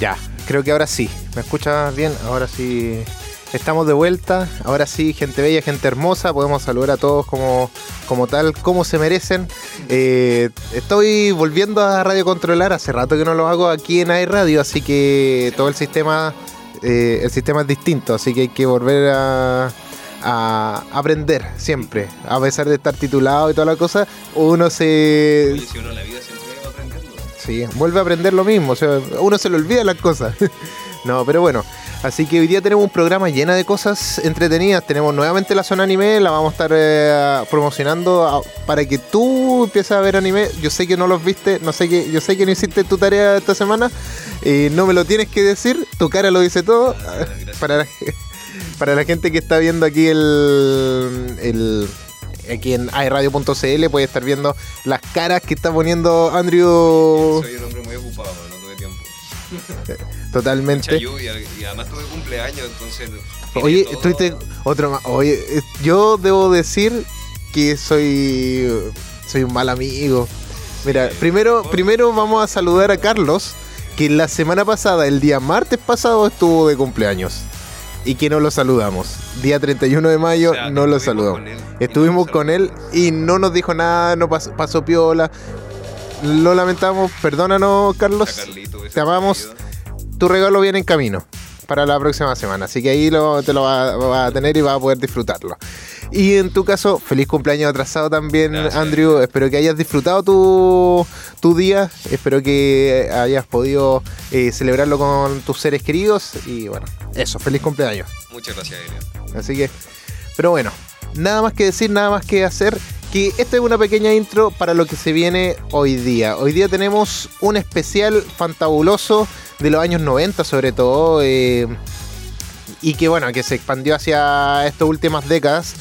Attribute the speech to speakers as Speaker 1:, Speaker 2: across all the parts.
Speaker 1: Ya, creo que ahora sí. ¿Me escuchas bien? Ahora sí. Estamos de vuelta. Ahora sí, gente bella, gente hermosa. Podemos saludar a todos como, como tal, como se merecen. Eh, estoy volviendo a Radio Controlar. Hace rato que no lo hago aquí en iRadio, así que todo el sistema, eh, el sistema es distinto. Así que hay que volver a, aprender siempre. A pesar de estar titulado y toda la cosa, uno se.
Speaker 2: Oye, la vida siempre.
Speaker 1: Sí, vuelve a aprender lo mismo. O sea, uno se le olvida las cosas. no, pero bueno. Así que hoy día tenemos un programa lleno de cosas entretenidas. Tenemos nuevamente la zona anime, la vamos a estar eh, promocionando a- para que tú empieces a ver anime. Yo sé que no los viste, no sé que, yo sé que no hiciste tu tarea esta semana. eh, no me lo tienes que decir, tu cara lo dice todo.
Speaker 2: Ah,
Speaker 1: para, la, para la gente que está viendo aquí el, el aquí en airradio.cl puede estar viendo las caras que está poniendo Andrew
Speaker 2: Soy un hombre muy ocupado, no tuve tiempo. Mucha
Speaker 1: totalmente.
Speaker 2: lluvia y además tuve cumpleaños, entonces.
Speaker 1: Oye,
Speaker 2: todo-
Speaker 1: estuviste otro más. Oye, yo debo decir que soy soy un mal amigo. Mira,
Speaker 2: Sí,
Speaker 1: primero primero vamos a saludar a Carlos, que la semana pasada, el día martes pasado estuvo de cumpleaños. Y que no lo saludamos. Día 31 de mayo
Speaker 2: O sea,
Speaker 1: no lo saludamos.
Speaker 2: con él y no
Speaker 1: Estuvimos con él y no nos dijo nada, no pasó, pasó piola. Lo lamentamos, perdónanos, Carlos.
Speaker 2: Carlito,
Speaker 1: te amamos. Tu regalo viene en camino para la próxima semana. Así que ahí lo, te lo va, va a tener y vas a poder disfrutarlo. Y en tu caso, feliz cumpleaños atrasado también,
Speaker 2: Gracias.
Speaker 1: Andrew. Espero que hayas disfrutado tu, tu día. Espero que hayas podido eh, celebrarlo con tus seres queridos. Y bueno, eso, feliz cumpleaños.
Speaker 2: Muchas gracias, Elian.
Speaker 1: Así que, pero bueno, nada más que decir, nada más que hacer. Que esta es una pequeña intro para lo que se viene hoy día. Hoy día tenemos un especial fantabuloso de los años 90 sobre todo. eh, y que bueno, que se expandió hacia estas últimas décadas.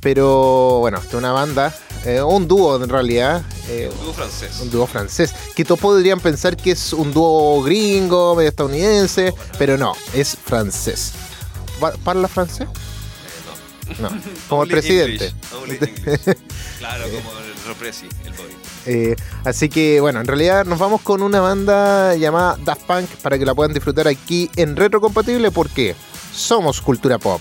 Speaker 1: Pero bueno, esta es una banda, eh, un dúo en realidad. eh,
Speaker 2: Un dúo francés.
Speaker 1: un dúo francés. Que todos podrían pensar que es un dúo gringo, medio estadounidense, pero no, es francés. ¿Pa- ¿Parla francés?
Speaker 2: Eh,
Speaker 1: No, como el presidente.
Speaker 2: English. Claro, como el Represi, el body.
Speaker 1: Eh, así que bueno, en realidad nos vamos con una banda llamada Daft Punk para que la puedan disfrutar aquí en Retrocompatible porque somos cultura pop.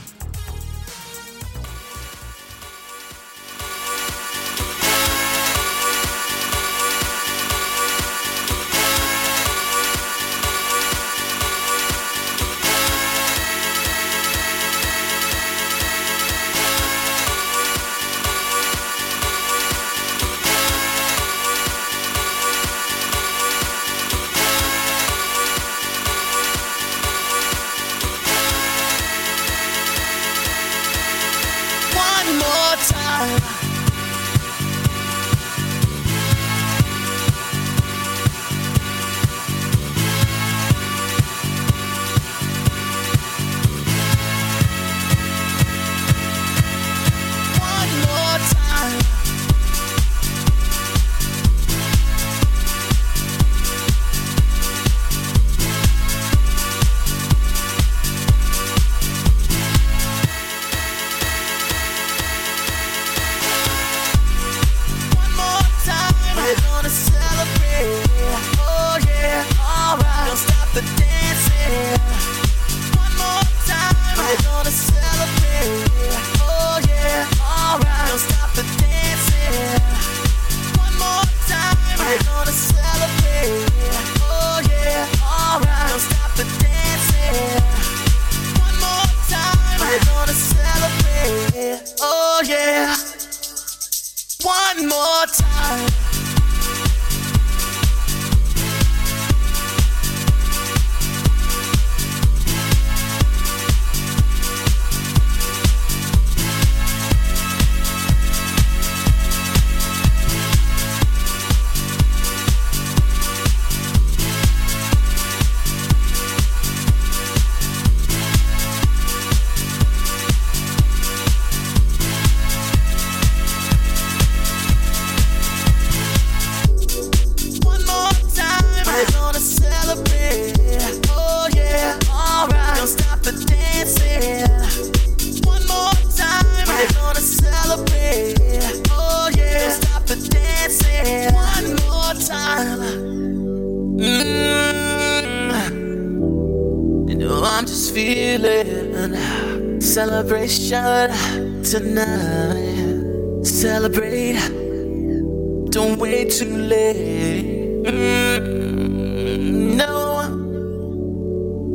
Speaker 3: Don't too late. Mm, no,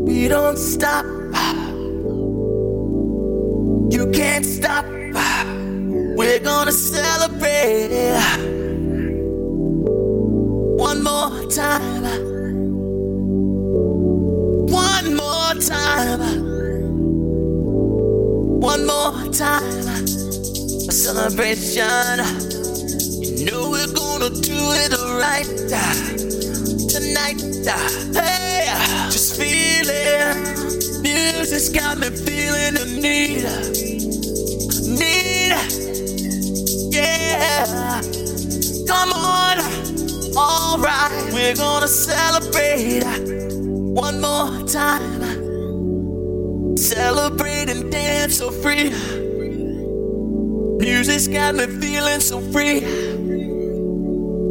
Speaker 3: we don't stop. You can't stop. We're gonna celebrate one more time. One more time. One more time. A celebration. You know we're gonna do it right uh, tonight. Uh, hey, uh, just feel it. Music's got me feeling the need. Need. Yeah. Come on. Alright, we're gonna celebrate one more time. Celebrate and dance so free. Music's got me feeling so free.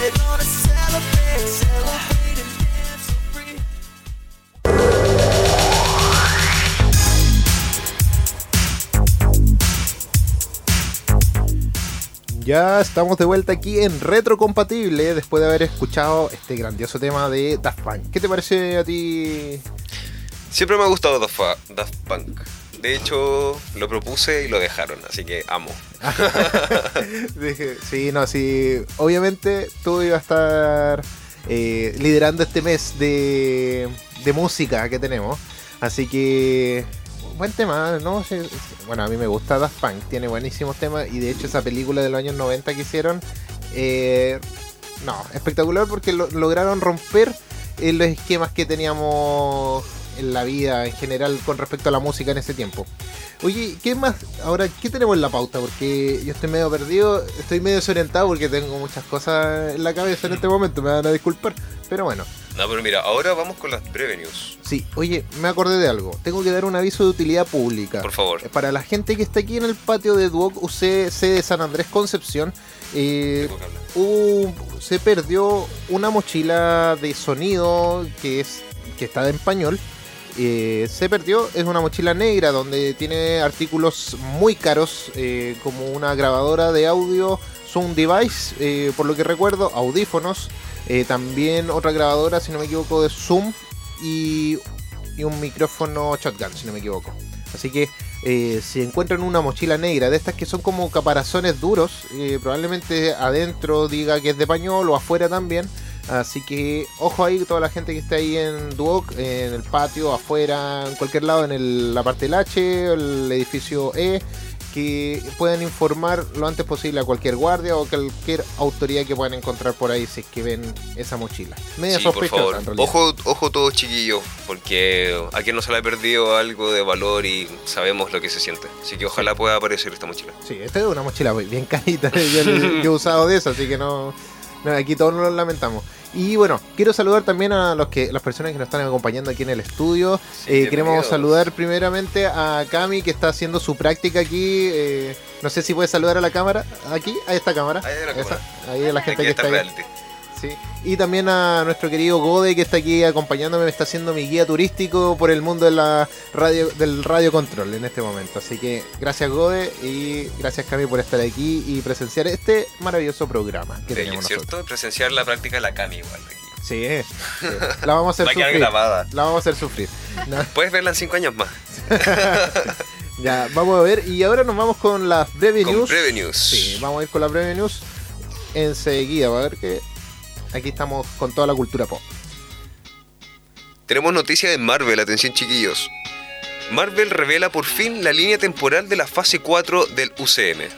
Speaker 3: We're gonna celebrate. Celebrate
Speaker 1: Ya estamos de vuelta aquí en Retrocompatible después de haber escuchado este grandioso tema de Daft Punk. ¿Qué te parece a ti?
Speaker 4: Siempre me ha gustado Daft, Punk. De hecho, lo propuse y lo dejaron, así que amo.
Speaker 1: Sí, no, sí. Obviamente tú ibas a estar eh, liderando este mes de, de música que tenemos. Así que, buen tema, ¿no? Sí. Bueno, a mí me gusta Daft Punk, tiene buenísimos temas. Y de hecho, esa película de los años 90 que hicieron, eh, no, espectacular porque lo- lograron romper eh, los esquemas que teníamos en la vida en general con respecto a la música en ese tiempo. Oye, ¿qué más? Ahora, ¿qué tenemos en la pauta? Porque yo estoy medio perdido, estoy medio desorientado porque tengo muchas cosas en la cabeza en este momento, me van a disculpar. Pero bueno,
Speaker 4: No, pero mira, ahora vamos con las breve news.
Speaker 1: sí, oye, me acordé de algo. Tengo que dar un aviso de utilidad pública.
Speaker 4: Por favor.
Speaker 1: Para la gente que está aquí en el patio de Duoc UC de San Andrés Concepción, eh, hubo- se perdió una mochila de sonido que es que está en español. Eh, se perdió, es una mochila negra donde tiene artículos muy caros eh, como una grabadora de audio, Sound Device, eh, por lo que recuerdo, audífonos, eh, también otra grabadora, si no me equivoco, de Zoom y, y un micrófono shotgun, si no me equivoco. Así que eh, si encuentran una mochila negra de estas que son como caparazones duros, eh, probablemente adentro diga que es de pañol o afuera también. Así que ojo ahí, toda la gente que está ahí en Duoc, en el patio, afuera, en cualquier lado, en el- la parte del H, el edificio E, que puedan informar lo antes posible a cualquier guardia o cualquier autoridad que puedan encontrar por ahí si es que ven esa mochila. Media
Speaker 4: Sí,
Speaker 1: sospechosa en realidad.
Speaker 4: Ojo, ojo todos chiquillos, porque a quien no se le ha perdido algo de valor y sabemos lo que se siente. Así que ojalá pueda aparecer esta mochila.
Speaker 1: Sí, esta es una mochila bien carita. Yo, yo he usado de eso, así que no, no, aquí todos nos lo lamentamos. Y bueno, quiero saludar también a los que las personas que nos están acompañando aquí en el estudio.
Speaker 4: Sí,
Speaker 1: Eh, queremos saludar primeramente a Cami que está haciendo su práctica aquí. eh, no sé si puede saludar a la cámara. Aquí, a esta cámara.
Speaker 4: Ahí hay la
Speaker 1: Esa,
Speaker 4: cámara.
Speaker 1: ahí a la gente que
Speaker 4: está
Speaker 1: está ahí. Sí. Y también a nuestro querido Gode que está aquí acompañándome, me está haciendo mi guía turístico por el mundo de la radio, del radio control en este momento. Así que gracias Gode y gracias Cami por estar aquí y presenciar este maravilloso programa que tenemos
Speaker 4: ¿cierto?
Speaker 1: nosotros.
Speaker 4: Presenciar la práctica de la Cami igual. aquí.
Speaker 1: Sí, sí. la vamos a hacer
Speaker 4: Va a quedar
Speaker 1: sufrir.
Speaker 4: grabada.
Speaker 1: La vamos a hacer sufrir. No,
Speaker 4: Puedes verla en cinco años más.
Speaker 1: ya, vamos a ver. Y ahora nos vamos con las breve
Speaker 4: Con
Speaker 1: news.
Speaker 4: breve news.
Speaker 1: Sí, vamos a ir con la breve news enseguida. Va a ver que aquí estamos con toda la cultura pop.
Speaker 4: Tenemos noticia de Marvel, atención chiquillos. Marvel revela por fin la línea temporal de la fase 4 del UCM.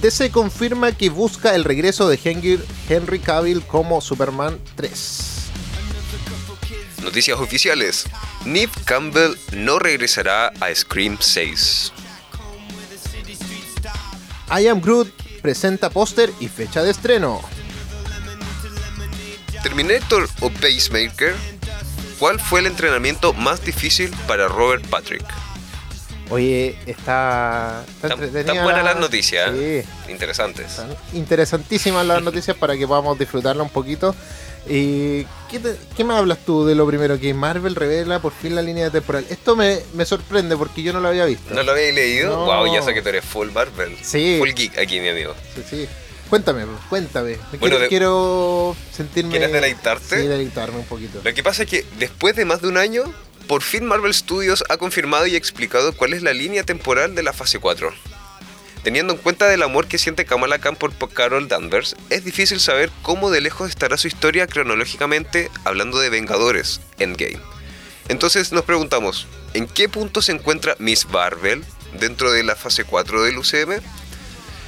Speaker 1: DC confirma que busca el regreso de Henry, Henry Cavill como Superman 3.
Speaker 4: Noticias oficiales. Neve Campbell no regresará a Scream 6.
Speaker 1: I Am Groot presenta póster y fecha de estreno.
Speaker 4: Terminator o Pacemaker. ¿Cuál fue el entrenamiento más difícil para Robert Patrick?
Speaker 1: Oye, está, está entretenida
Speaker 4: tan buenas
Speaker 1: la-
Speaker 4: las noticias.
Speaker 1: Sí,
Speaker 4: Interesantes.
Speaker 1: están interesantísimas las noticias para que podamos disfrutarla un poquito. ¿Y qué, te- qué me hablas tú de lo primero? Que Marvel revela por fin la línea temporal. Esto me, me sorprende porque yo no lo había visto.
Speaker 4: ¿No lo habéis leído?
Speaker 1: No.
Speaker 4: Wow, ya sé que tú eres full Marvel.
Speaker 1: Sí.
Speaker 4: Full geek aquí, mi amigo.
Speaker 1: Sí, sí. Cuéntame, cuéntame.
Speaker 4: Bueno,
Speaker 1: quiero,
Speaker 4: de-
Speaker 1: quiero sentirme.
Speaker 4: ¿Quieres deleitarte?
Speaker 1: Sí, deleitarme un poquito.
Speaker 4: Lo que pasa es que después de más de un año, por fin Marvel Studios ha confirmado y explicado cuál es la línea temporal de la fase 4. Teniendo en cuenta el amor que siente Kamala Khan por Carol Danvers, es difícil saber cómo de lejos estará su historia cronológicamente hablando de Vengadores Endgame. Entonces nos preguntamos, ¿en qué punto se encuentra Miss Marvel dentro de la fase 4 del UCM?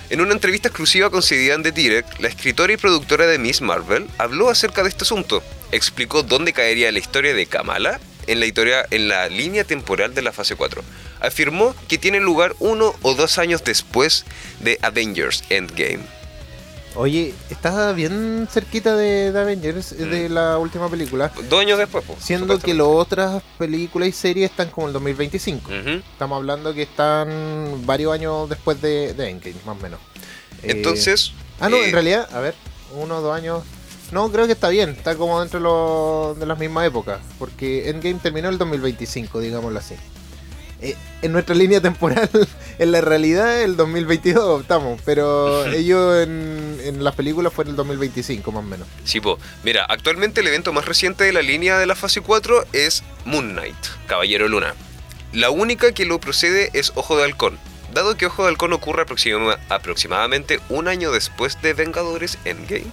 Speaker 4: En una entrevista exclusiva concedida en The Direct, la escritora y productora de Miss Marvel habló acerca de este asunto. Explicó dónde caería la historia de Kamala en la, historia, en la línea temporal de la fase 4. Afirmó que tiene lugar uno o dos años después de Avengers Endgame.
Speaker 1: Oye, estás bien cerquita de, de Avengers, eh, de la última película.
Speaker 4: Dos años después, po,
Speaker 1: Siendo que las otras películas y series están como el 2025.
Speaker 4: Ujú.
Speaker 1: Estamos hablando que están varios años después de, de Endgame, más o menos. Eh,
Speaker 4: Entonces...
Speaker 1: Ah, no,
Speaker 4: eh,
Speaker 1: en realidad, a ver, uno o dos años. No, creo que está bien, está como dentro de, lo- de las mismas épocas. Porque Endgame terminó el 2025, digámoslo así. Eh, en nuestra línea temporal, en la realidad, el 2022 estamos, pero ellos en, en las películas fue en el 2025, más o menos.
Speaker 4: Sí, po. Mira, actualmente el evento más reciente de la línea de la fase 4 es Moon Knight, Caballero Luna. La única que lo procede es Ojo de Halcón. Dado que Ojo de Halcón ocurre aproxima- aproximadamente un año después de Vengadores Endgame,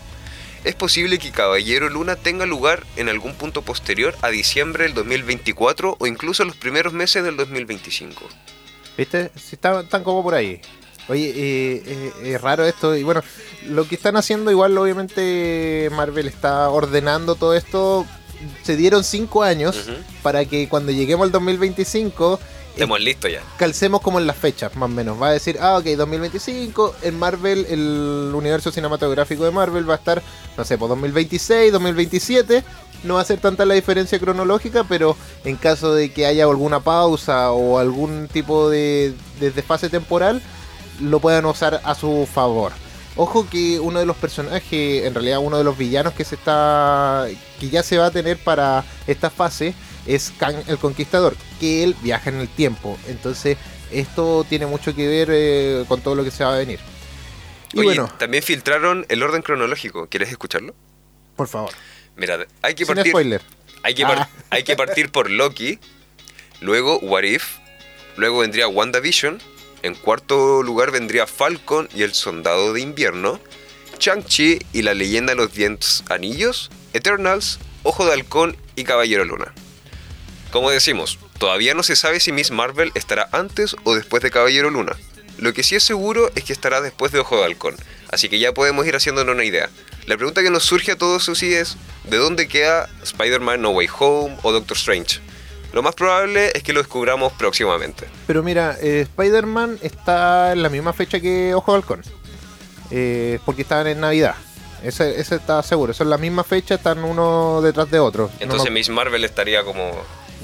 Speaker 4: es posible que Caballero Luna tenga lugar en algún punto posterior a diciembre del 2024 o incluso los primeros meses del 2025.
Speaker 1: ¿Viste? Si está- están como por ahí. Oye, eh, eh, es raro esto. Y bueno, lo que están haciendo, igual, obviamente, Marvel está ordenando todo esto. Se dieron cinco años para que cuando lleguemos al 2025
Speaker 4: Estamos listos ya.
Speaker 1: calcemos como en las fechas, más o menos. Va a decir, ah, ok, 2025, en Marvel, el universo cinematográfico de Marvel va a estar, no sé, pues 2026, 2027. No va a ser tanta la diferencia cronológica, pero en caso de que haya alguna pausa o algún tipo de, de desfase temporal, lo puedan usar a su favor. Ojo que uno de los personajes, en realidad uno de los villanos que se está. que ya se va a tener para esta fase es Kang el Conquistador, que él viaja en el tiempo. Entonces, esto tiene mucho que ver eh, con todo lo que se va a venir. Y
Speaker 4: Oye,
Speaker 1: bueno,
Speaker 4: también filtraron el orden cronológico. ¿Quieres escucharlo?
Speaker 1: por favor,
Speaker 4: Mira, hay que
Speaker 1: sin
Speaker 4: partir...
Speaker 1: spoiler.
Speaker 4: Hay que, par-
Speaker 1: Ah.
Speaker 4: hay que partir por Loki, luego What If, luego vendría WandaVision, en cuarto lugar vendría Falcon y el Soldado de Invierno, Shang-Chi y la leyenda de los dientes anillos, Eternals, Ojo de Halcón y Caballero Luna. Como decimos, Todavía no se sabe si Miss Marvel estará antes o después de Caballero Luna. Lo que sí es seguro es que estará después de Ojo de Halcón, así que ya podemos ir haciéndonos una idea. La pregunta que nos surge a todos sí es, ¿de dónde queda Spider-Man No Way Home o Doctor Strange? Lo más probable es que lo descubramos próximamente.
Speaker 1: Pero mira, eh, Spider-Man está en la misma fecha que Ojo de Halcón. Eh, porque estaban en Navidad. Ese, ese está seguro. Son la misma fecha, están uno detrás de otro. No
Speaker 4: Entonces Miss Marvel estaría como...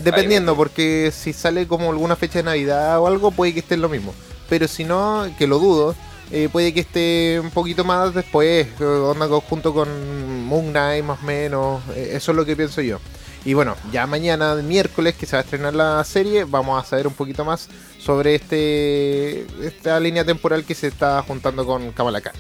Speaker 1: Dependiendo, porque si sale como alguna fecha de Navidad o algo, puede que esté en lo mismo. Pero si no, que lo dudo, eh, puede que esté un poquito más después, eh, onda junto con Moon Knight más o menos. eh, eso es lo que pienso yo. Y bueno, ya mañana, miércoles, que se va a estrenar la serie, vamos a saber un poquito más sobre este esta línea temporal que se está juntando con Kamala Khan.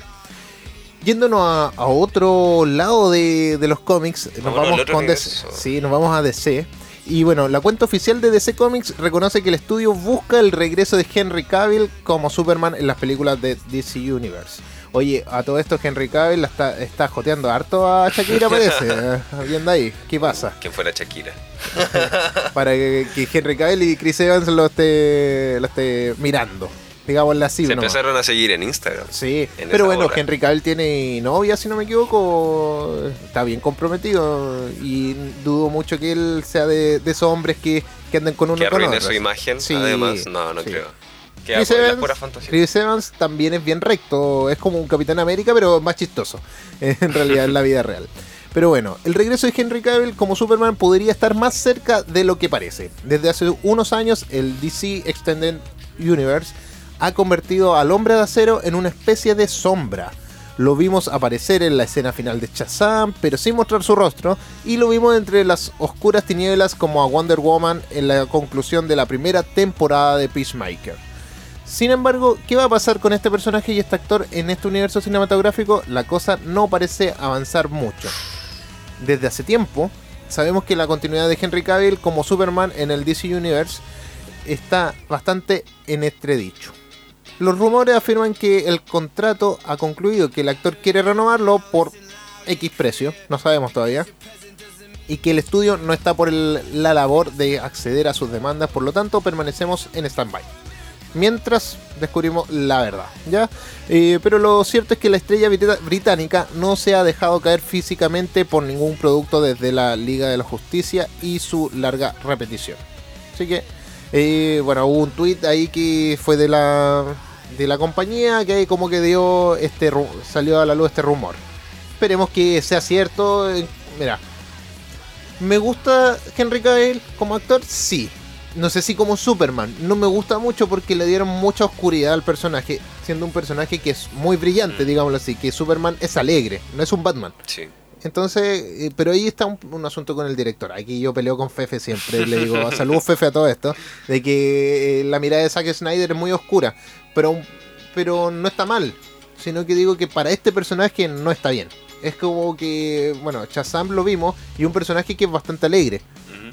Speaker 1: Yéndonos a, a otro lado de, de los cómics, nos vamos con DC. Sí, nos vamos a DC. Y bueno, la cuenta oficial de DC Comics reconoce que el estudio busca el regreso de Henry Cavill como Superman en las películas de DC Universe. Oye, a todo esto Henry Cavill está, está joteando harto a Shakira, parece. eh, Viendo ahí, ¿qué pasa?
Speaker 4: Quien fuera Shakira.
Speaker 1: Para que, que Henry Cavill y Chris Evans lo esté, lo esté mirando. Digámosle así.
Speaker 4: Se
Speaker 1: nomás.
Speaker 4: empezaron a seguir en Instagram.
Speaker 1: Sí,
Speaker 4: en
Speaker 1: pero bueno,
Speaker 4: hora.
Speaker 1: Henry Cavill tiene novia, si no me equivoco, está bien comprometido y dudo mucho que él sea de, de esos hombres que, que anden con uno
Speaker 4: Que
Speaker 1: con otro.
Speaker 4: su imagen,
Speaker 1: Sí,
Speaker 4: además. No, no
Speaker 1: sí.
Speaker 4: creo.
Speaker 1: Chris Evans. Chris Evans también es bien recto, es como un Capitán América, pero más chistoso, en realidad en la vida real. Pero bueno, el regreso de Henry Cavill como Superman podría estar más cerca de lo que parece. Desde hace unos años, el DC Extended Universe ha convertido al hombre de acero en una especie de sombra. Lo vimos aparecer en la escena final de Shazam, pero sin mostrar su rostro, y lo vimos entre las oscuras tinieblas como a Wonder Woman en la conclusión de la primera temporada de Peacemaker. Sin embargo, ¿qué va a pasar con este personaje y este actor en este universo cinematográfico? La cosa no parece avanzar mucho. Desde hace tiempo, sabemos que la continuidad de Henry Cavill como Superman en el DC Universe está bastante en entredicho. Los rumores afirman que el contrato ha concluido, que el actor quiere renovarlo por X precio, no sabemos todavía, y que el estudio no está por la labor de acceder a sus demandas, por lo tanto permanecemos en stand-by mientras descubrimos la verdad, ¿ya? Eh, pero lo cierto es que la estrella británica no se ha dejado caer físicamente por ningún producto desde la Liga de la Justicia y su larga repetición. Así que, eh, bueno, hubo un tweet ahí que fue de la de la compañía que ahí como que dio este salió a la luz este rumor. Esperemos que sea cierto. eh, Mira, ¿me gusta Henry Cavill como actor? Sí. No sé si como Superman. No me gusta mucho porque le dieron mucha oscuridad al personaje. Siendo un personaje que es muy brillante,
Speaker 4: Mm.
Speaker 1: digámoslo así. Que Superman es alegre, no es un Batman.
Speaker 4: Sí.
Speaker 1: Entonces, eh, pero ahí está un, un asunto con el director. Aquí yo peleo con Fefe siempre. Le digo, saludos Fefe a todo esto. De que eh, la mirada de Zack Snyder es muy oscura. Pero, pero no está mal. Sino que digo que para este personaje no está bien. Es como que, bueno, Shazam lo vimos y un personaje que es bastante alegre.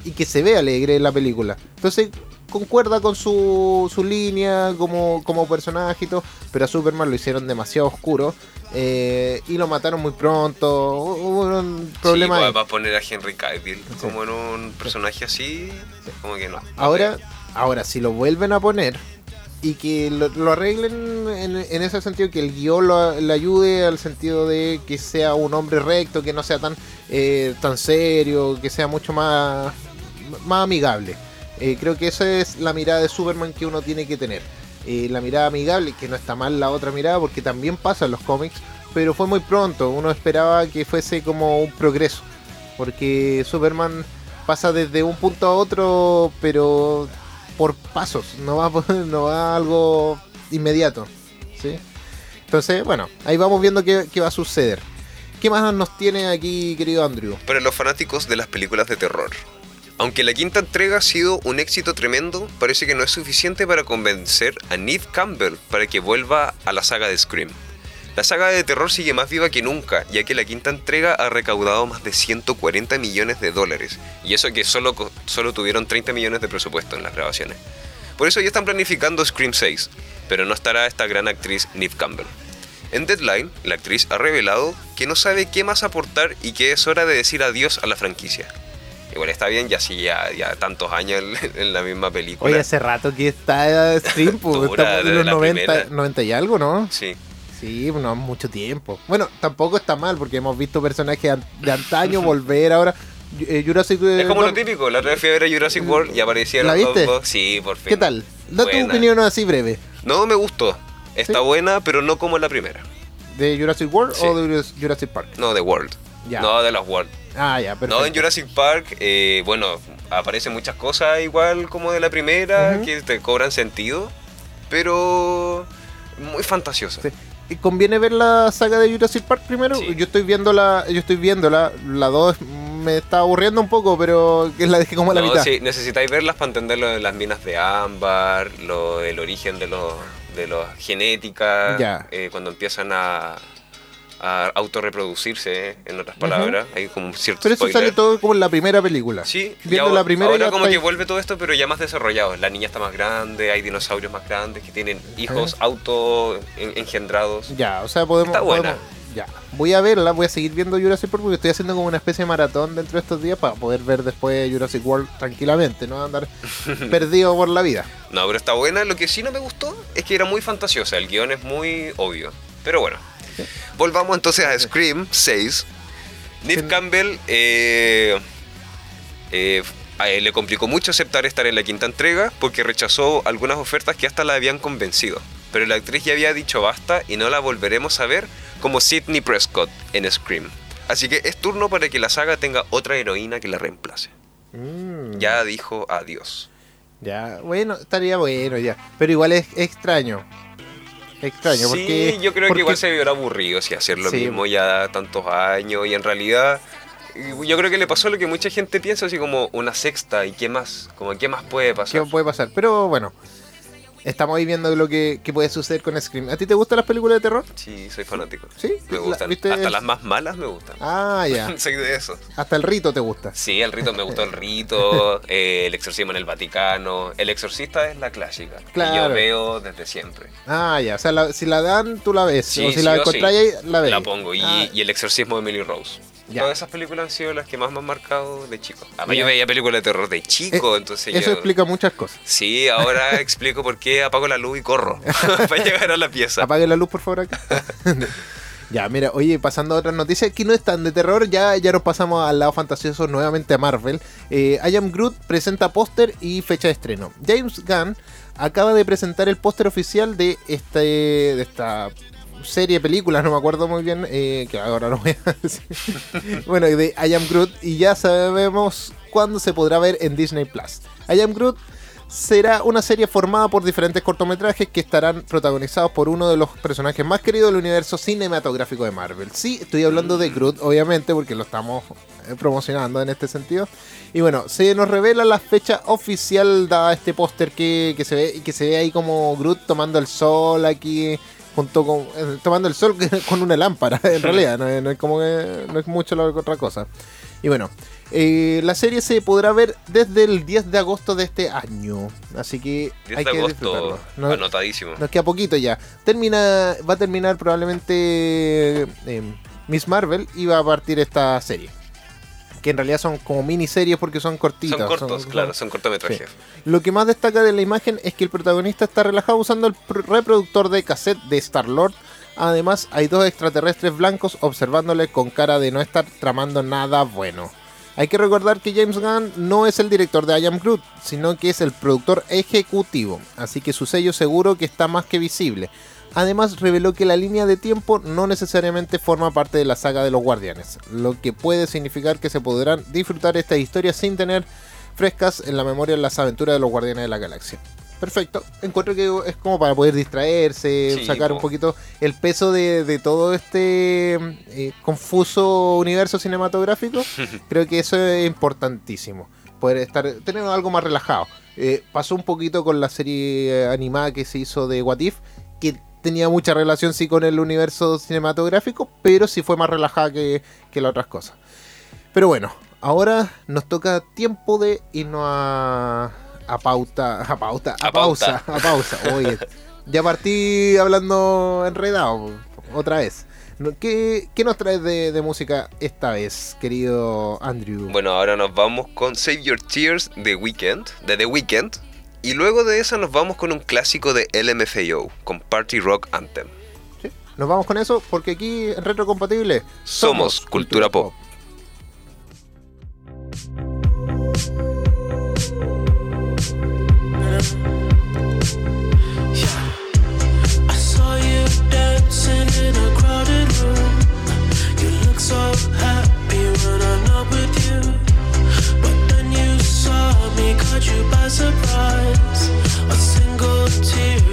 Speaker 1: Y que se ve alegre en la película. Entonces, concuerda con su, su línea como, como personaje y todo. Pero a Superman lo hicieron demasiado oscuro. eh, y lo mataron muy pronto. Hubo un problema
Speaker 4: Sí, va, va a poner a Henry Cavill como en un personaje así, como que no.
Speaker 1: Ahora, ahora, si lo vuelven a poner y que lo, lo arreglen en, en ese sentido, que el guion le ayude al sentido de que sea un hombre recto, que no sea tan, eh, tan serio, que sea mucho más, más amigable. Eh, creo que esa es la mirada de Superman que uno tiene que tener. Eh, la mirada amigable, que no está mal la otra mirada, porque también pasa en los cómics, pero fue muy pronto. Uno esperaba que fuese como un progreso, porque Superman pasa desde un punto a otro, pero por pasos, no va, no va algo inmediato. ¿sí? Entonces, bueno, ahí vamos viendo qué, qué va a suceder. ¿Qué más nos tiene aquí, querido Andrew?
Speaker 4: Para los fanáticos de las películas de terror. Aunque la quinta entrega ha sido un éxito tremendo, parece que no es suficiente para convencer a Neve Campbell para que vuelva a la saga de Scream. La saga de terror sigue más viva que nunca, ya que la quinta entrega ha recaudado más de 140 millones de dólares, y eso que solo, solo tuvieron 30 millones de presupuesto en las grabaciones. Por eso ya están planificando Scream 6, pero no estará esta gran actriz Neve Campbell. En Deadline, la actriz ha revelado que no sabe qué más aportar y que es hora de decir adiós a la franquicia. Igual está bien, ya sí, ya, ya tantos años en, en la misma película.
Speaker 1: Oye, hace rato que está Scream, pues,
Speaker 4: Dura,
Speaker 1: estamos en los
Speaker 4: la
Speaker 1: 90,
Speaker 4: primera.
Speaker 1: 90 y algo, ¿no?
Speaker 4: Sí.
Speaker 1: Sí, no mucho tiempo. Bueno, tampoco está mal porque hemos visto personajes de antaño volver ahora. Eh, Jurassic eh,
Speaker 4: Es como lo típico, la otra vez fui a ver a Jurassic World y aparecieron
Speaker 1: ¿La viste?
Speaker 4: dos. Sí, por fin.
Speaker 1: ¿Qué tal? Da tu opinión así breve.
Speaker 4: No, me gustó. Está
Speaker 1: ¿Sí?
Speaker 4: buena, pero no como la primera.
Speaker 1: ¿De Jurassic World
Speaker 4: Sí.
Speaker 1: o de Juras- Jurassic Park?
Speaker 4: No, de World.
Speaker 1: Ya.
Speaker 4: No, de los World.
Speaker 1: Ah, ya, perfecto.
Speaker 4: No, en Jurassic Park, eh, bueno, aparecen muchas cosas igual como de la primera, que te cobran sentido, pero muy fantasiosa.
Speaker 1: Sí. ¿Y ¿Conviene ver la saga de Jurassic Park primero?
Speaker 4: Sí.
Speaker 1: Yo estoy viendo la, yo estoy viéndola, la 2 me está aburriendo un poco, pero la dejé como a la mitad.
Speaker 4: sí, necesitáis verlas para entender lo de las minas de ámbar, lo del origen de los de los genética,
Speaker 1: Ya.
Speaker 4: eh, cuando empiezan a, a autorreproducirse, eh, en otras palabras, hay como un cierto
Speaker 1: Pero eso
Speaker 4: spoiler.
Speaker 1: sale todo como en la primera película.
Speaker 4: Sí,
Speaker 1: Viendo la primera
Speaker 4: ahora como que
Speaker 1: ahí.
Speaker 4: vuelve todo esto, pero ya más desarrollado. La niña está más grande, hay dinosaurios más grandes que tienen hijos auto en- engendrados.
Speaker 1: Ya, o sea, podemos.
Speaker 4: Está buena.
Speaker 1: podemos- ya. Voy a verla, voy a seguir viendo Jurassic Park porque estoy haciendo como una especie de maratón dentro de estos días para poder ver después Jurassic World tranquilamente, no andar perdido por la vida.
Speaker 4: No, pero está buena. Lo que sí no me gustó es que era muy fantasiosa. El guion es muy obvio. Pero bueno. Volvamos entonces a Scream 6. Neve
Speaker 1: Sí.
Speaker 4: Campbell eh, eh, a él le complicó mucho aceptar estar en la quinta entrega porque rechazó algunas ofertas que hasta la habían convencido. Pero la actriz ya había dicho basta y no la volveremos a ver como Sidney Prescott en Scream. Así que es turno para que la saga tenga otra heroína que la reemplace.
Speaker 1: Mm,
Speaker 4: Ya dijo adiós.
Speaker 1: Ya, bueno, estaría bueno ya. Pero igual es extraño. Extraño,
Speaker 4: sí,
Speaker 1: porque.
Speaker 4: yo creo
Speaker 1: porque-
Speaker 4: que igual se vio aburrido si hacer lo
Speaker 1: Sí.
Speaker 4: mismo ya tantos años y en realidad yo creo que le pasó lo que mucha gente piensa así como una sexta y qué más, como qué más puede
Speaker 1: ¿Qué
Speaker 4: pasar.
Speaker 1: puede pasar? Pero bueno, estamos ahí viendo lo que, que puede suceder con Scream. ¿A ti te gustan las películas de terror?
Speaker 4: Sí, soy fanático.
Speaker 1: Sí,
Speaker 4: Me gustan. Hasta las más malas me gustan.
Speaker 1: Ah, ya.
Speaker 4: soy de eso.
Speaker 1: Hasta el rito te gusta.
Speaker 4: Sí, el rito me gustó el rito, eh, el exorcismo en el Vaticano. El exorcista es la clásica. que
Speaker 1: Claro.
Speaker 4: yo veo desde siempre.
Speaker 1: Ah, ya. O sea, la- si la dan, tú la ves.
Speaker 4: Sí,
Speaker 1: o si
Speaker 4: sí
Speaker 1: la
Speaker 4: sí.
Speaker 1: encontráis la ves.
Speaker 4: La pongo. Y,
Speaker 1: Ah,
Speaker 4: y el exorcismo de Emily Rose.
Speaker 1: Ya.
Speaker 4: Todas esas películas han sido las que más me han marcado de chico. Además,
Speaker 1: Ya.
Speaker 4: yo veía películas de terror de chico,
Speaker 1: Eh,
Speaker 4: entonces
Speaker 1: Eso
Speaker 4: yo...
Speaker 1: explica muchas cosas.
Speaker 4: Sí, ahora explico por qué apago la luz y corro para llegar a la pieza.
Speaker 1: Apague la luz, por favor, acá. ya, mira, oye, pasando a otras noticias que no están de terror, ya, ya nos pasamos al lado fantasioso nuevamente a Marvel. Eh, I Am Groot presenta póster y fecha de estreno. James Gunn acaba de presentar el póster oficial de, este, de esta serie, película, no me acuerdo muy bien, eh, que ahora no voy a decir. bueno, de I Am Groot y ya sabemos cuándo se podrá ver en Disney Plus. I Am Groot será una serie formada por diferentes cortometrajes que estarán protagonizados por uno de los personajes más queridos del universo cinematográfico de Marvel. Sí, estoy hablando de Groot, obviamente, porque lo estamos eh, promocionando en este sentido. Y bueno, se nos revela la fecha oficial dada este póster que, que se ve que se ve ahí como Groot tomando el sol aquí junto con eh, tomando el sol con una lámpara en realidad no, es- no es como que- no es mucho la otra cosa. Y bueno eh, la serie se podrá ver desde el 10 de agosto de este año así que
Speaker 4: 10
Speaker 1: hay
Speaker 4: de
Speaker 1: que
Speaker 4: agosto,
Speaker 1: disfrutarlo. No-
Speaker 4: anotadísimo.
Speaker 1: nos queda poquito ya. Termina va a terminar probablemente eh, Miss Marvel y va a partir esta serie que en realidad son como miniseries porque son cortitas
Speaker 4: Son cortos,
Speaker 1: son-
Speaker 4: claro,
Speaker 1: son-
Speaker 4: cortometrajes.
Speaker 1: lo que más destaca de la imagen es que el protagonista está relajado usando el pr- reproductor de cassette de Star-Lord. Además, hay dos extraterrestres blancos observándole con cara de no estar tramando nada bueno. Hay que recordar que James Gunn no es el director de I Am Groot, sino que es el productor ejecutivo, así que su sello seguro que está más que visible. Además, reveló que la línea de tiempo no necesariamente forma parte de la saga de los Guardianes, lo que puede significar que se podrán disfrutar esta historia sin tener frescas en la memoria las aventuras de los Guardianes de la Galaxia. Perfecto, encuentro que es como para poder distraerse,
Speaker 4: Sí,
Speaker 1: sacar
Speaker 4: po.
Speaker 1: un poquito el peso de, de todo este eh, confuso universo cinematográfico. Creo que eso es importantísimo, poder estar tener algo más relajado. Eh, pasó un poquito con la serie animada que se hizo de What If, que tenía mucha relación sí con el universo cinematográfico, pero sí fue más relajada que, que las otras cosas. Pero bueno, ahora nos toca tiempo de irnos a, a pauta, a pauta, a, pausa, a pausa. Oye, ya partí hablando enredado otra vez. ¿Qué, qué nos traes de, de, música esta vez, querido Andrew?
Speaker 4: Bueno, ahora nos vamos con Save Your Tears de Weekend, de The Weekend. Y luego de esa nos vamos con un clásico de LMFAO, con Party Rock Anthem.
Speaker 1: Nos vamos con eso porque aquí en Retrocompatible
Speaker 4: somos,
Speaker 5: somos Cultura, Cultura Pop. Pop. so happy when I'm not with you. me caught you by surprise. A single
Speaker 6: tear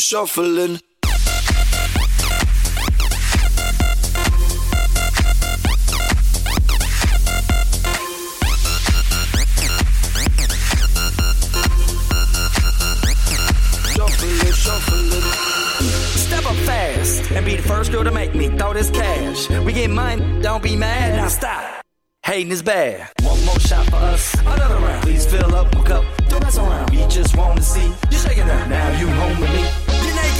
Speaker 6: shuffling. Shuffling, shuffling. Step up fast and be the first girl to make me throw this cash. We get money, don't be mad, now stop. Hating is bad. One more shot for us, another round. Please fill up my cup, don't mess around. We just want to see you shaking that. Now you home with me.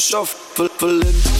Speaker 6: shuffling.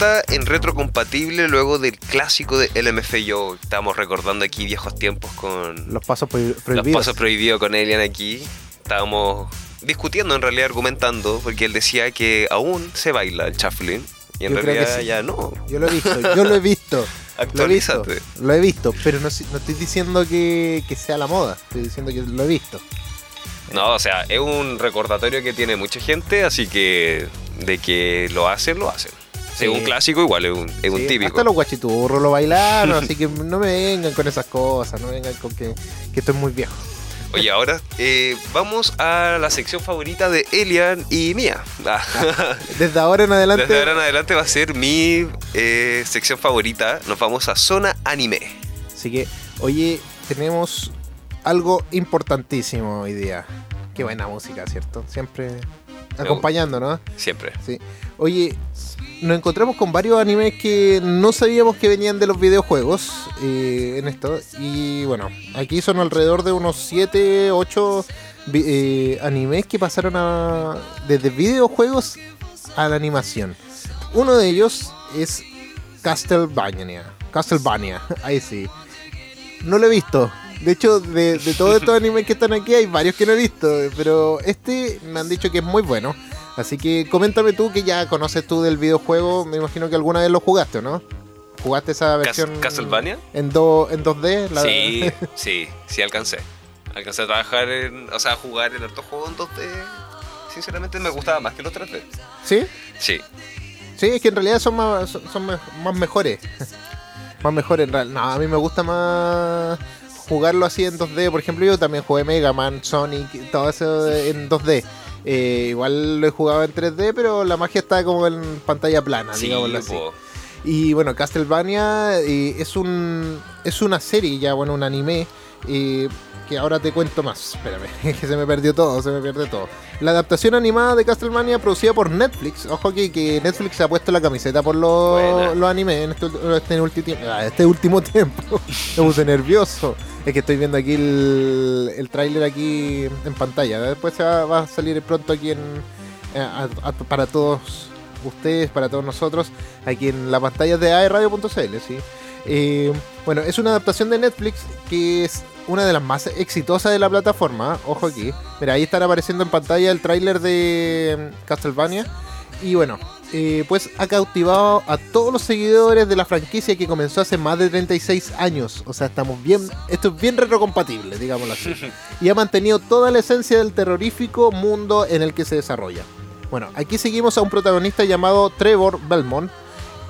Speaker 4: Vuelta en retrocompatible luego del clásico de LMFAO. Estamos recordando aquí viejos tiempos con
Speaker 1: Los pasos prohi-
Speaker 4: los
Speaker 1: prohibidos.
Speaker 4: pasos prohibidos con Elian aquí. Estábamos discutiendo, en realidad argumentando, porque él decía que aún se baila el shuffling. Y en
Speaker 1: Yo
Speaker 4: realidad
Speaker 1: sí.
Speaker 4: ya no.
Speaker 1: Yo lo he visto, yo lo he visto. Lo he visto,
Speaker 4: Actualízate.
Speaker 1: lo he visto, pero no, no estoy diciendo que, que sea la moda, estoy diciendo que lo he visto.
Speaker 4: No, o sea, es un recordatorio que tiene mucha gente, así que de que lo hacen, lo hacen.
Speaker 1: Sí.
Speaker 4: Es un clásico igual, es un, es un
Speaker 1: Sí,
Speaker 4: típico.
Speaker 1: Hasta los guachiturros lo bailaron, así que no me vengan con esas cosas, no me vengan con que, que estoy muy viejo.
Speaker 4: Oye, ahora eh, vamos a la sección favorita de Elian y mía. Ah.
Speaker 1: Desde ahora en adelante,
Speaker 4: Desde ahora en adelante va a ser mi eh, sección favorita. Nos vamos a zona anime.
Speaker 1: así que, oye, tenemos algo importantísimo hoy día. Qué buena música, ¿cierto? Siempre acompañando, ¿no?
Speaker 4: Siempre.
Speaker 1: Sí. Oye, nos encontramos con varios animes que no sabíamos que venían de los videojuegos eh, en esto. Y bueno, aquí son alrededor de unos 7, 8 vi- eh, animes que pasaron a, desde videojuegos a la animación. Uno de ellos es Castlevania. Castlevania, ahí sí. No lo he visto. De hecho, de, de todos estos animes que están aquí, hay varios que no he visto. Pero este me han dicho que es muy bueno. Así que coméntame tú que ya conoces tú del videojuego. Me imagino que alguna vez lo jugaste, ¿o ¿no? ¿Jugaste esa
Speaker 4: Cas-
Speaker 1: versión
Speaker 4: ¿Castlevania?
Speaker 1: en, do- en 2D? La-
Speaker 4: Sí, sí, sí alcancé. Alcancé a trabajar en, o sea, a jugar en hartos juegos en 2D. Sinceramente me gustaba más que los 3D.
Speaker 1: ¿Sí?
Speaker 4: Sí.
Speaker 1: Sí, es que en realidad son más, son, más mejores. más mejor en real. No, a mí me gusta más jugarlo así en 2D. Por ejemplo, yo también jugué Mega Man, Sonic, todo eso en 2D. Eh, igual lo he jugado en 3D, pero la magia está como en pantalla plana,
Speaker 4: Sí,
Speaker 1: digámoslo así.
Speaker 4: po.
Speaker 1: Y bueno, Castlevania eh, es un es una serie ya, bueno, un anime eh, que ahora te cuento más. Espérame, que se me perdió todo, se me pierde todo. La adaptación animada de Castlevania producida por Netflix. Ojo aquí que Netflix se ha puesto la camiseta por los, los animes en este, este ulti- tiempo- ah, este último tiempo. me puse nervioso. Es que estoy viendo aquí el, el tráiler aquí en pantalla. Después se va, va a salir pronto aquí en, eh, a- a- para todos ustedes, para todos nosotros, aquí en la pantalla de aerradio.cl, ¿sí? Eh, bueno, es una adaptación de Netflix que es una de las más exitosas de la plataforma. Ojo aquí. Mira, ahí están apareciendo en pantalla el tráiler de mm, Castlevania. Y bueno, eh, pues ha cautivado a todos los seguidores de la franquicia que comenzó hace más de 36 años. O sea, estamos bien, esto es bien retrocompatible, digámoslo así. y ha mantenido toda la esencia del terrorífico mundo en el que se desarrolla. Bueno, aquí seguimos a un protagonista llamado Trevor Belmont,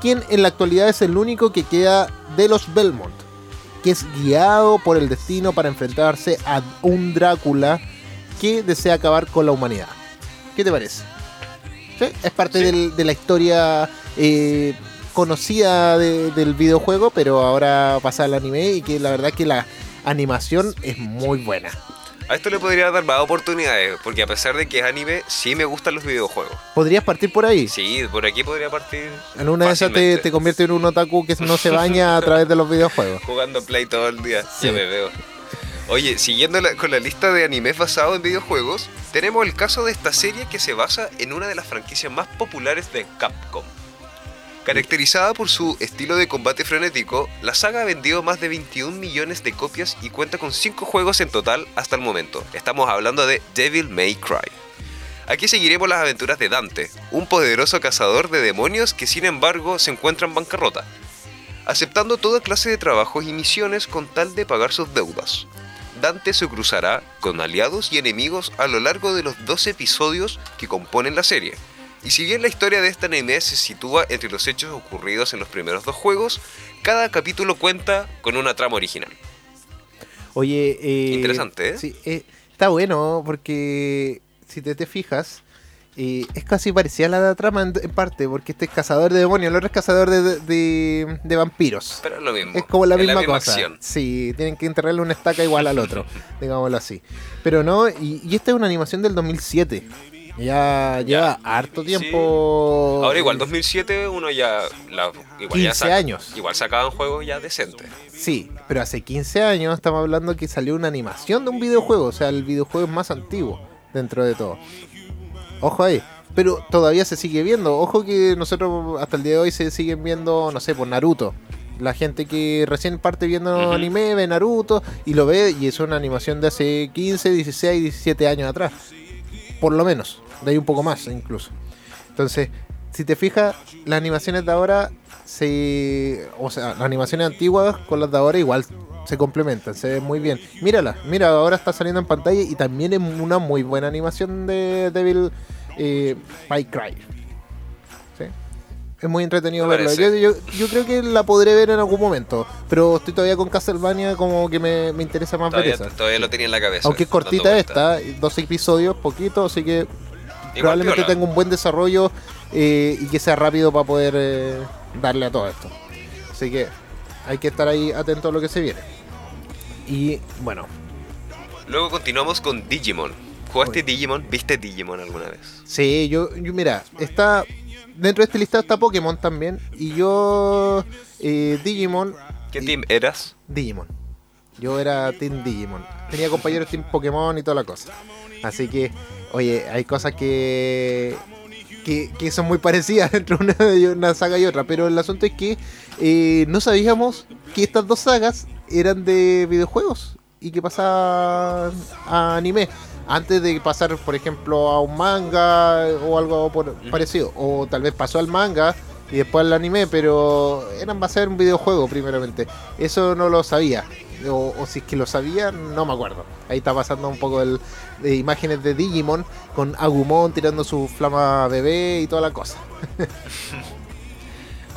Speaker 1: quien en la actualidad es el único que queda de los Belmont, que es guiado por el destino para enfrentarse a un Drácula que desea acabar con la humanidad. ¿Qué te parece? ¿Sí? Es parte del- de la historia eh, conocida de- del videojuego, pero ahora pasa al anime y que la verdad que la animación es muy buena.
Speaker 4: A esto le podría dar más oportunidades, porque a pesar de que es anime, sí me gustan los videojuegos.
Speaker 1: ¿Podrías partir por ahí?
Speaker 4: Sí, por aquí podría partir
Speaker 1: En una de esas te, te convierte en un otaku que no se baña a través de los videojuegos.
Speaker 4: jugando Play todo el día.
Speaker 1: Sí.
Speaker 4: Ya me veo. Oye, siguiendo la- con la lista de animes basados en videojuegos, tenemos el caso de esta serie que se basa en una de las franquicias más populares de Capcom. Caracterizada por su estilo de combate frenético, la saga ha vendido más de 21 millones de copias y cuenta con 5 juegos en total hasta el momento. Estamos hablando de Devil May Cry. Aquí seguiremos las aventuras de Dante, un poderoso cazador de demonios que sin embargo se encuentra en bancarrota aceptando toda clase de trabajos y misiones con tal de pagar sus deudas. Dante se cruzará con aliados y enemigos a lo largo de los 12 episodios que componen la serie. Y si bien la historia de este anime se sitúa entre los hechos ocurridos en los primeros dos juegos, cada capítulo cuenta con una trama original.
Speaker 1: Oye, eh,
Speaker 4: Interesante, ¿eh?
Speaker 1: Sí, eh, está bueno porque si te, te fijas, eh, es casi parecida a la la trama en, en parte, porque este es cazador de demonios, el otro es cazador de, de- de vampiros.
Speaker 4: Pero es lo mismo.
Speaker 1: Es como la
Speaker 4: es
Speaker 1: misma, cosa.
Speaker 4: acción.
Speaker 1: Sí, tienen que enterrarle una estaca igual al otro, digámoslo así. Pero no, y, y esta es una animación del 2007. Ya lleva harto tiempo.
Speaker 4: Ahora igual, 2007 uno ya... la- igual ya
Speaker 1: 15
Speaker 4: saca-
Speaker 1: años.
Speaker 4: Igual sacaban juegos ya decentes.
Speaker 1: Sí, pero hace 15 años estamos hablando que salió una animación de un videojuego. O sea, el videojuego es más antiguo dentro de todo. Ojo ahí. Pero todavía se sigue viendo. Ojo que nosotros hasta el día de hoy se siguen viendo, no sé, por Naruto. La gente que recién parte viendo anime ve Naruto y lo ve y es una animación de hace 15, 16, 17 años atrás. Por lo menos. De ahí un poco más incluso. Entonces, si te fijas, las animaciones de ahora se. O sea, las animaciones antiguas con las de ahora igual se complementan, se ven muy bien. Mírala, mira, ahora está saliendo en pantalla y también es una muy buena animación de Devil eh, Cry. Es muy entretenido
Speaker 4: Me
Speaker 1: verlo. Yo, yo, yo creo que la podré ver en algún momento, pero estoy todavía con Castlevania como que me, me interesa más
Speaker 4: Todavía,
Speaker 1: ver esa.
Speaker 4: todavía lo tenía en la cabeza.
Speaker 1: Aunque es cortita esta, dos episodios, poquito, así que
Speaker 4: Igual
Speaker 1: probablemente
Speaker 4: piola.
Speaker 1: tenga un buen desarrollo eh, y que sea rápido para poder eh, darle a todo esto. Así que hay que estar ahí atento a lo que se viene. Y bueno,
Speaker 4: Luego continuamos con Digimon. ¿Jugaste. Digimon? ¿Viste Digimon alguna vez?
Speaker 1: sí, yo, yo mira, está dentro de este listado está Pokémon también y yo eh, Digimon,
Speaker 4: ¿Qué
Speaker 1: Y-
Speaker 4: team eras?
Speaker 1: Digimon. Yo era Team Digimon. Tenía compañeros Team Pokémon y toda la cosa. Así que, oye, hay cosas que, que, que son muy parecidas entre una, una saga y otra. Pero el asunto es que eh, no sabíamos que estas dos sagas eran de videojuegos y que pasaban a anime. Antes de pasar, por ejemplo, a un manga o algo por- parecido. O tal vez pasó al manga y después al anime, pero eran basar en un videojuego primeramente. Eso no lo sabía. O, o si es que lo sabía, no me acuerdo. Ahí está pasando un poco el, de imágenes de Digimon con Agumon tirando su flama bebé y toda la cosa.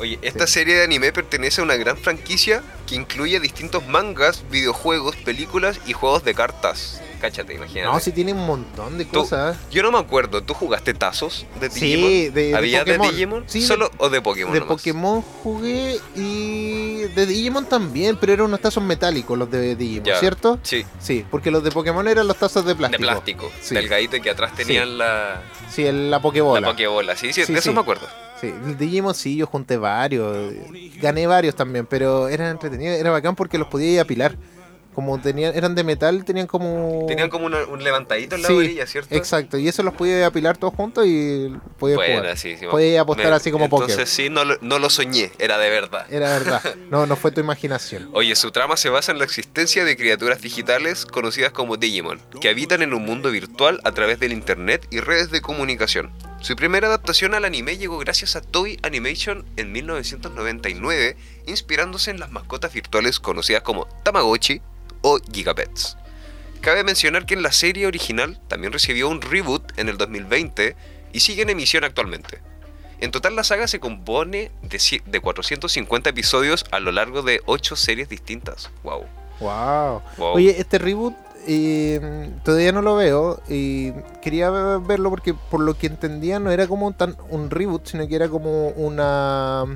Speaker 4: Oye, esta serie de anime pertenece a una gran franquicia que incluye distintos mangas, videojuegos, películas y juegos de cartas. Cáchate, imagínate.
Speaker 1: No, sí tiene un montón de cosas.
Speaker 4: yo no me acuerdo, ¿tú jugaste tazos de
Speaker 1: Sí,
Speaker 4: Digimon?
Speaker 1: de- de
Speaker 4: ¿Había de
Speaker 1: Pokémon.
Speaker 4: Digimon?
Speaker 1: Sí, de-
Speaker 4: ¿Solo o de Pokémon?
Speaker 1: De
Speaker 4: nomás?
Speaker 1: Pokémon jugué y de Digimon también, pero eran unos tazos metálicos los de Digimon,
Speaker 4: Ya.
Speaker 1: ¿cierto?
Speaker 4: Sí,
Speaker 1: Sí, porque los de Pokémon eran los tazos de
Speaker 4: de
Speaker 1: plástico.
Speaker 4: plástico.
Speaker 1: Sí.
Speaker 4: Delgadito y que atrás tenían la,
Speaker 1: Sí, el- la Pokébola.
Speaker 4: la Pokébola. Sí, sí,
Speaker 1: Sí,
Speaker 4: de eso
Speaker 1: sí.
Speaker 4: me acuerdo.
Speaker 1: Sí, el Digimon sí, yo junté varios. Gané varios también, pero eran entretenidos. Era bacán porque los podía apilar. Como tenían, eran de metal, tenían como.
Speaker 4: Tenían como una- un levantadito en la
Speaker 1: Sí,
Speaker 4: orilla, ¿cierto?
Speaker 1: Exacto, y eso los podía apilar todos juntos y podía
Speaker 4: Bueno,
Speaker 1: jugar.
Speaker 4: sí, sí.
Speaker 1: Podía apostar
Speaker 4: Me-
Speaker 1: así como
Speaker 4: Entonces
Speaker 1: póker.
Speaker 4: sí, no lo, no lo soñé, era de verdad.
Speaker 1: Era verdad. No, no fue tu imaginación.
Speaker 4: Oye, su trama se basa en la existencia de criaturas digitales conocidas como Digimon, que habitan en un mundo virtual a través del internet y redes de comunicación. Su primera adaptación al anime llegó gracias a Toei Animation en 1999, inspirándose en las mascotas virtuales conocidas como Tamagotchi o Gigapets. Cabe mencionar que en la serie original también recibió un reboot en el 2020 y sigue en emisión actualmente. En total la saga se compone de, ci- de 450 episodios a lo largo de 8 series distintas. Wow.
Speaker 1: Wow.
Speaker 4: Wow.
Speaker 1: Oye, este reboot eh, todavía no lo veo y quería verlo porque por lo que entendía no era como tan un reboot, sino que era como una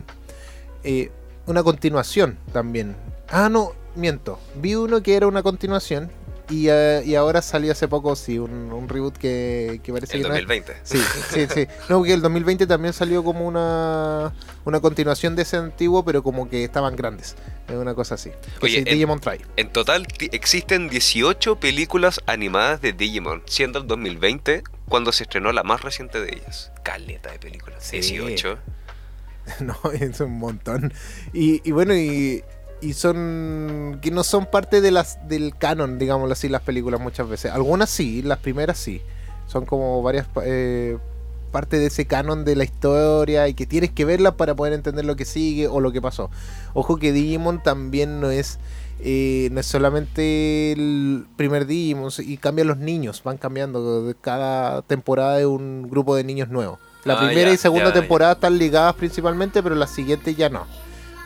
Speaker 1: eh, una continuación también. Ah, no, miento. Vi uno que era una continuación y, eh, y ahora salió hace poco, sí, un, un reboot que, que parece
Speaker 4: el
Speaker 1: que no es-
Speaker 4: 2020.
Speaker 1: Sí, sí, sí. No, porque el 2020 también salió como una, una continuación de ese antiguo, pero como que estaban grandes. Es una cosa así. Que
Speaker 4: Oye,
Speaker 1: sí,
Speaker 4: en-
Speaker 1: Digimon Try.
Speaker 4: En total existen 18 películas animadas de Digimon, siendo el 2020 cuando se estrenó la más reciente de ellas. Caleta de películas.
Speaker 1: Sí.
Speaker 4: 18.
Speaker 1: No, es un montón. Y, y bueno, y, y son. que no son parte de las del canon, digámoslo así, las películas muchas veces. Algunas sí, las primeras sí. Son como varias. eh, parte de ese canon de la historia y que tienes que verla para poder entender lo que sigue o lo que pasó. Ojo que Digimon también no es. eh, no es solamente el primer Digimon y cambian los niños, van cambiando de cada temporada de un grupo de niños nuevos. La
Speaker 4: Ah,
Speaker 1: primera
Speaker 4: ya,
Speaker 1: y segunda
Speaker 4: ya, ya.
Speaker 1: temporada están ligadas principalmente, pero las siguientes ya no.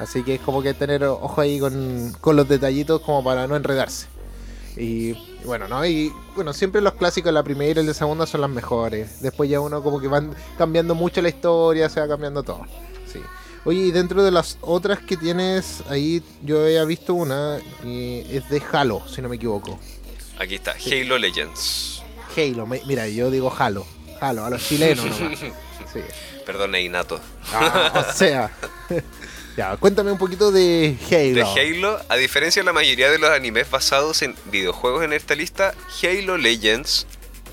Speaker 1: Así que es como que tener ojo ahí con, con los detallitos como para no enredarse. Y, bueno, ¿no? Y bueno, siempre los clásicos, la primera y la segunda son las mejores. Después ya uno como que van cambiando mucho la historia, se va cambiando todo. Sí. Oye, y dentro de las otras que tienes ahí, yo había visto una y es de Halo, si no me equivoco.
Speaker 4: Aquí está, Halo Legends.
Speaker 1: Halo, me- mira, yo digo Halo. Halo, a los chilenos nomás. Sí.
Speaker 4: Perdón, Inato.
Speaker 1: Ah, o sea. ya, cuéntame un poquito de Halo.
Speaker 4: De Halo, a diferencia de la mayoría de los animes basados en videojuegos en esta lista, Halo Legends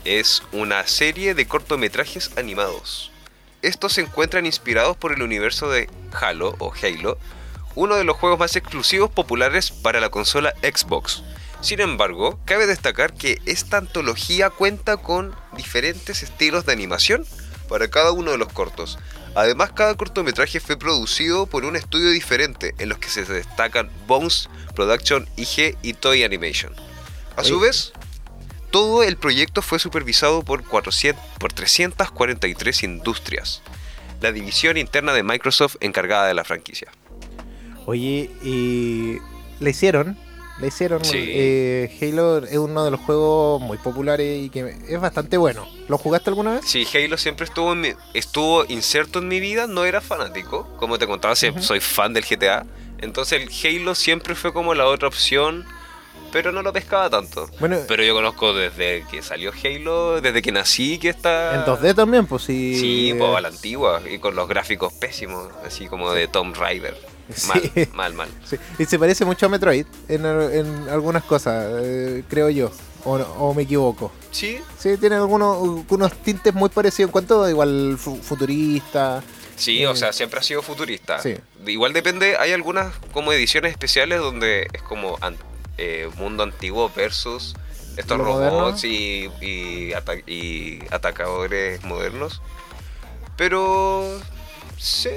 Speaker 4: es una serie de cortometrajes animados. Estos se encuentran inspirados por el universo de Halo o Halo, uno de los juegos más exclusivos populares para la consola Xbox. Sin embargo, cabe destacar que esta antología cuenta con diferentes estilos de animación para cada uno de los cortos. Además, cada cortometraje fue producido por un estudio diferente, en los que se destacan Bones, Production IG y Toy Animation. A su vez, todo el proyecto fue supervisado por, 400 por 343 industrias, la división interna de Microsoft encargada de la franquicia.
Speaker 1: Oye, y le hicieron, le hicieron.
Speaker 4: Sí.
Speaker 1: eh, Halo es uno de los juegos muy populares y que es bastante bueno. ¿Lo jugaste alguna vez?
Speaker 4: Sí, Halo siempre estuvo, en mi- estuvo inserto en mi vida, no era fanático, como te contaba, soy fan del GTA, entonces el Halo siempre fue como la otra opción, pero no lo pescaba tanto.
Speaker 1: Bueno,
Speaker 4: Pero yo conozco desde que salió Halo, desde que nací que está...
Speaker 1: en 2D también, pues sí.
Speaker 4: Sí, pues a la antigua, y con los gráficos pésimos, así como de Tomb Raider. Mal,
Speaker 1: Sí.
Speaker 4: mal, mal.
Speaker 1: Sí, Y se parece mucho a Metroid en, en algunas cosas, eh, creo yo. O, o me equivoco.
Speaker 4: Sí,
Speaker 1: Sí, tiene algunos, unos tintes muy parecidos en cuanto a igual fu- futurista.
Speaker 4: Sí,
Speaker 1: Eh,
Speaker 4: o sea, siempre ha sido futurista.
Speaker 1: Sí.
Speaker 4: Igual depende, hay algunas como ediciones especiales donde es como an- eh, mundo antiguo versus estos
Speaker 1: Lo
Speaker 4: robots y, y, ata- y atacadores modernos. Pero... Sí.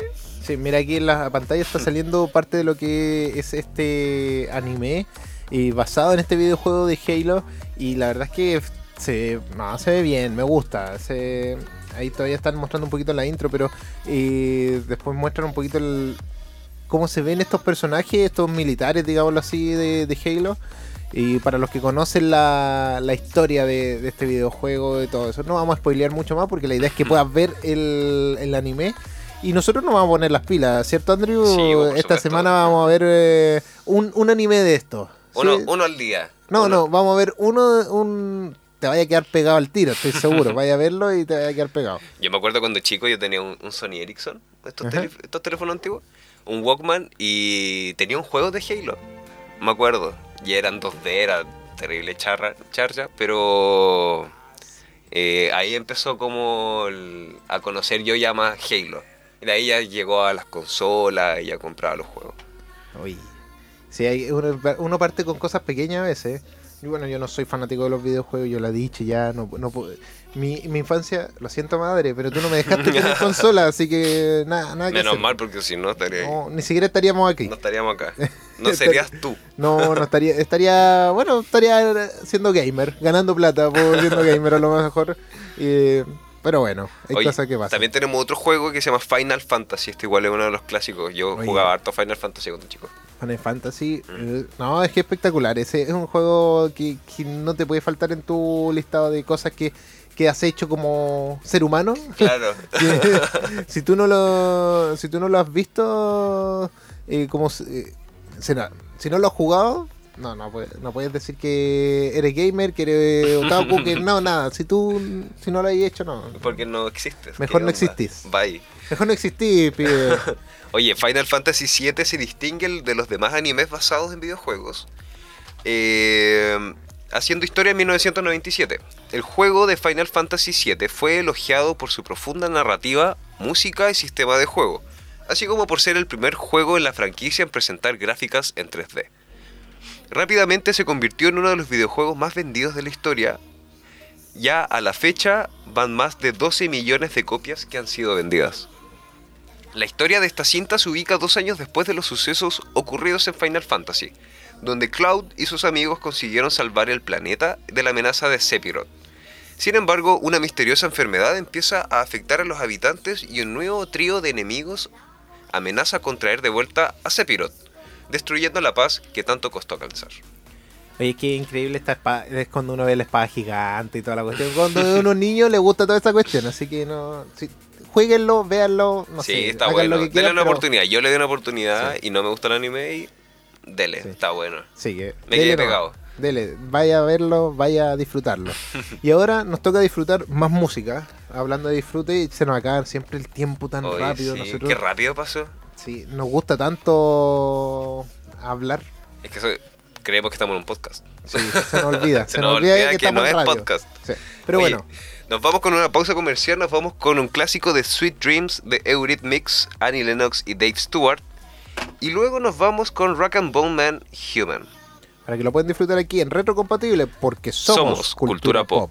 Speaker 1: Sí, mira aquí en la pantalla está saliendo parte de lo que es este anime y basado en este videojuego de Halo y la verdad es que se, no, se ve bien, me gusta, se, ahí todavía están mostrando un poquito la intro, pero eh, después muestran un poquito el, cómo se ven estos personajes, estos militares, digámoslo así, de, de Halo. Y para los que conocen la, la historia de, de este videojuego, de todo eso, no vamos a spoilear mucho más porque la idea es que puedas ver el, el anime. Y nosotros nos vamos a poner las pilas, ¿cierto, Andrew?
Speaker 4: Sí,
Speaker 1: Esta
Speaker 4: supuesto.
Speaker 1: semana vamos a ver eh, un, un anime de esto.
Speaker 4: Uno,
Speaker 1: Sí.
Speaker 4: uno al día.
Speaker 1: No,
Speaker 4: Uno-
Speaker 1: no, vamos a ver uno, un... Te vaya a quedar pegado al tiro, estoy seguro. Vaya a verlo y te vaya a quedar pegado.
Speaker 4: Yo me acuerdo cuando chico yo tenía un, un Sony Ericsson, estos, tele- estos teléfonos antiguos, un Walkman y tenía un juego de Halo. Me acuerdo. Y eran 2D, era terrible charra, charcha, pero eh, ahí empezó como el- a conocer yo ya más Halo. Y de ahí ya llegó a las consolas y ya compraba los juegos.
Speaker 1: Uy. Sí, hay, uno, uno parte con cosas pequeñas a veces. Y bueno, yo no soy fanático de los videojuegos, yo lo he dicho ya. No, no puedo- mi, mi infancia, lo siento madre, pero tú no me dejaste tener consola, así que nada, nada que
Speaker 4: Menos
Speaker 1: hacer.
Speaker 4: mal porque si no estaría
Speaker 1: No, ni siquiera estaríamos aquí.
Speaker 4: no estaríamos acá. No serías tú.
Speaker 1: No, no estaría, estaría, bueno, estaría siendo gamer, ganando plata por siendo gamer a lo mejor. Eh, pero bueno, hay
Speaker 4: Oye,
Speaker 1: cosas que pasan.
Speaker 4: También tenemos otro juego que se llama Final Fantasy. Este igual es uno de los clásicos. Yo
Speaker 1: Oye.
Speaker 4: jugaba harto Final Fantasy cuando chico.
Speaker 1: Final Fantasy,
Speaker 4: Mm.
Speaker 1: eh, no, es que espectacular. Ese es un juego que, que no te puede faltar en tu listado de cosas que, que has hecho como ser humano.
Speaker 4: Claro.
Speaker 1: Si tú no lo, si tú no lo has visto, eh, como eh, si no, si no lo has jugado, no, no, puedes- no puedes decir que eres gamer, que eres otaku, que no, nada. Si tú, si no lo has hecho, no.
Speaker 4: Porque no existes.
Speaker 1: Mejor
Speaker 4: ¿Qué
Speaker 1: no existís.
Speaker 4: Bye.
Speaker 1: Mejor no existís, pibe.
Speaker 4: Oye, Final Fantasy VII se distingue de los demás animes basados en videojuegos. eh, haciendo historia en 1997. El juego de Final Fantasy VII fue elogiado por su profunda narrativa, música y sistema de juego, así como por ser el primer juego en la franquicia en presentar gráficas en 3D. Rápidamente se convirtió en uno de los videojuegos más vendidos de la historia. Ya a la fecha van más de 12 millones de copias que han sido vendidas. La historia de esta cinta se ubica dos años después de los sucesos ocurridos en Final Fantasy, donde Cloud y sus amigos consiguieron salvar el planeta de la amenaza de Sephiroth. Sin embargo, una misteriosa enfermedad empieza a afectar a los habitantes y un nuevo trío de enemigos amenaza con traer de vuelta a Sephiroth, destruyendo la paz que tanto costó alcanzar.
Speaker 1: Oye, qué increíble esta espada. Es cuando uno ve la espada gigante y toda la cuestión. Cuando a unos niños les gusta toda esta cuestión. Así que no. Sí, jueguenlo, véanlo. No
Speaker 4: sí,
Speaker 1: sé,
Speaker 4: está bueno.
Speaker 1: lo que
Speaker 4: una
Speaker 1: pero-
Speaker 4: oportunidad. Yo le di una oportunidad
Speaker 1: Sí.
Speaker 4: y no me gusta el anime y dele, está bueno.
Speaker 1: Sí, que
Speaker 4: Me
Speaker 1: dele
Speaker 4: quedé pegado.
Speaker 1: Dele, vaya a verlo, vaya a disfrutarlo. y ahora nos toca disfrutar más música. Hablando de disfrute, se nos acaba siempre el tiempo tan
Speaker 4: Oye,
Speaker 1: rápido.
Speaker 4: sí,
Speaker 1: Nosotros,
Speaker 4: Qué rápido pasó.
Speaker 1: Sí, nos gusta tanto hablar.
Speaker 4: Es que creemos que estamos en un podcast.
Speaker 1: Sí, se nos olvida.
Speaker 4: Se nos olvida que no es podcast.
Speaker 1: Sí, Pero
Speaker 4: Oye,
Speaker 1: bueno,
Speaker 4: Nos vamos con una pausa comercial, nos vamos con un clásico de Sweet Dreams de Eurythmics, Annie Lennox y Dave Stewart. Y luego nos vamos con Rock and Bone Man Human.
Speaker 1: para que lo puedan disfrutar aquí en Retrocompatible, porque somos,
Speaker 4: Somos cultura pop.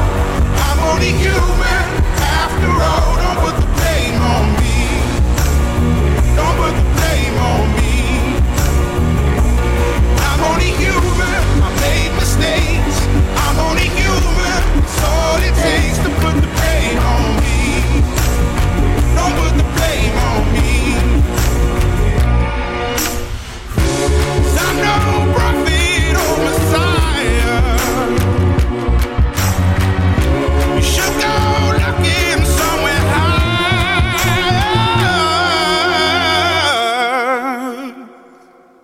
Speaker 7: Only human after all.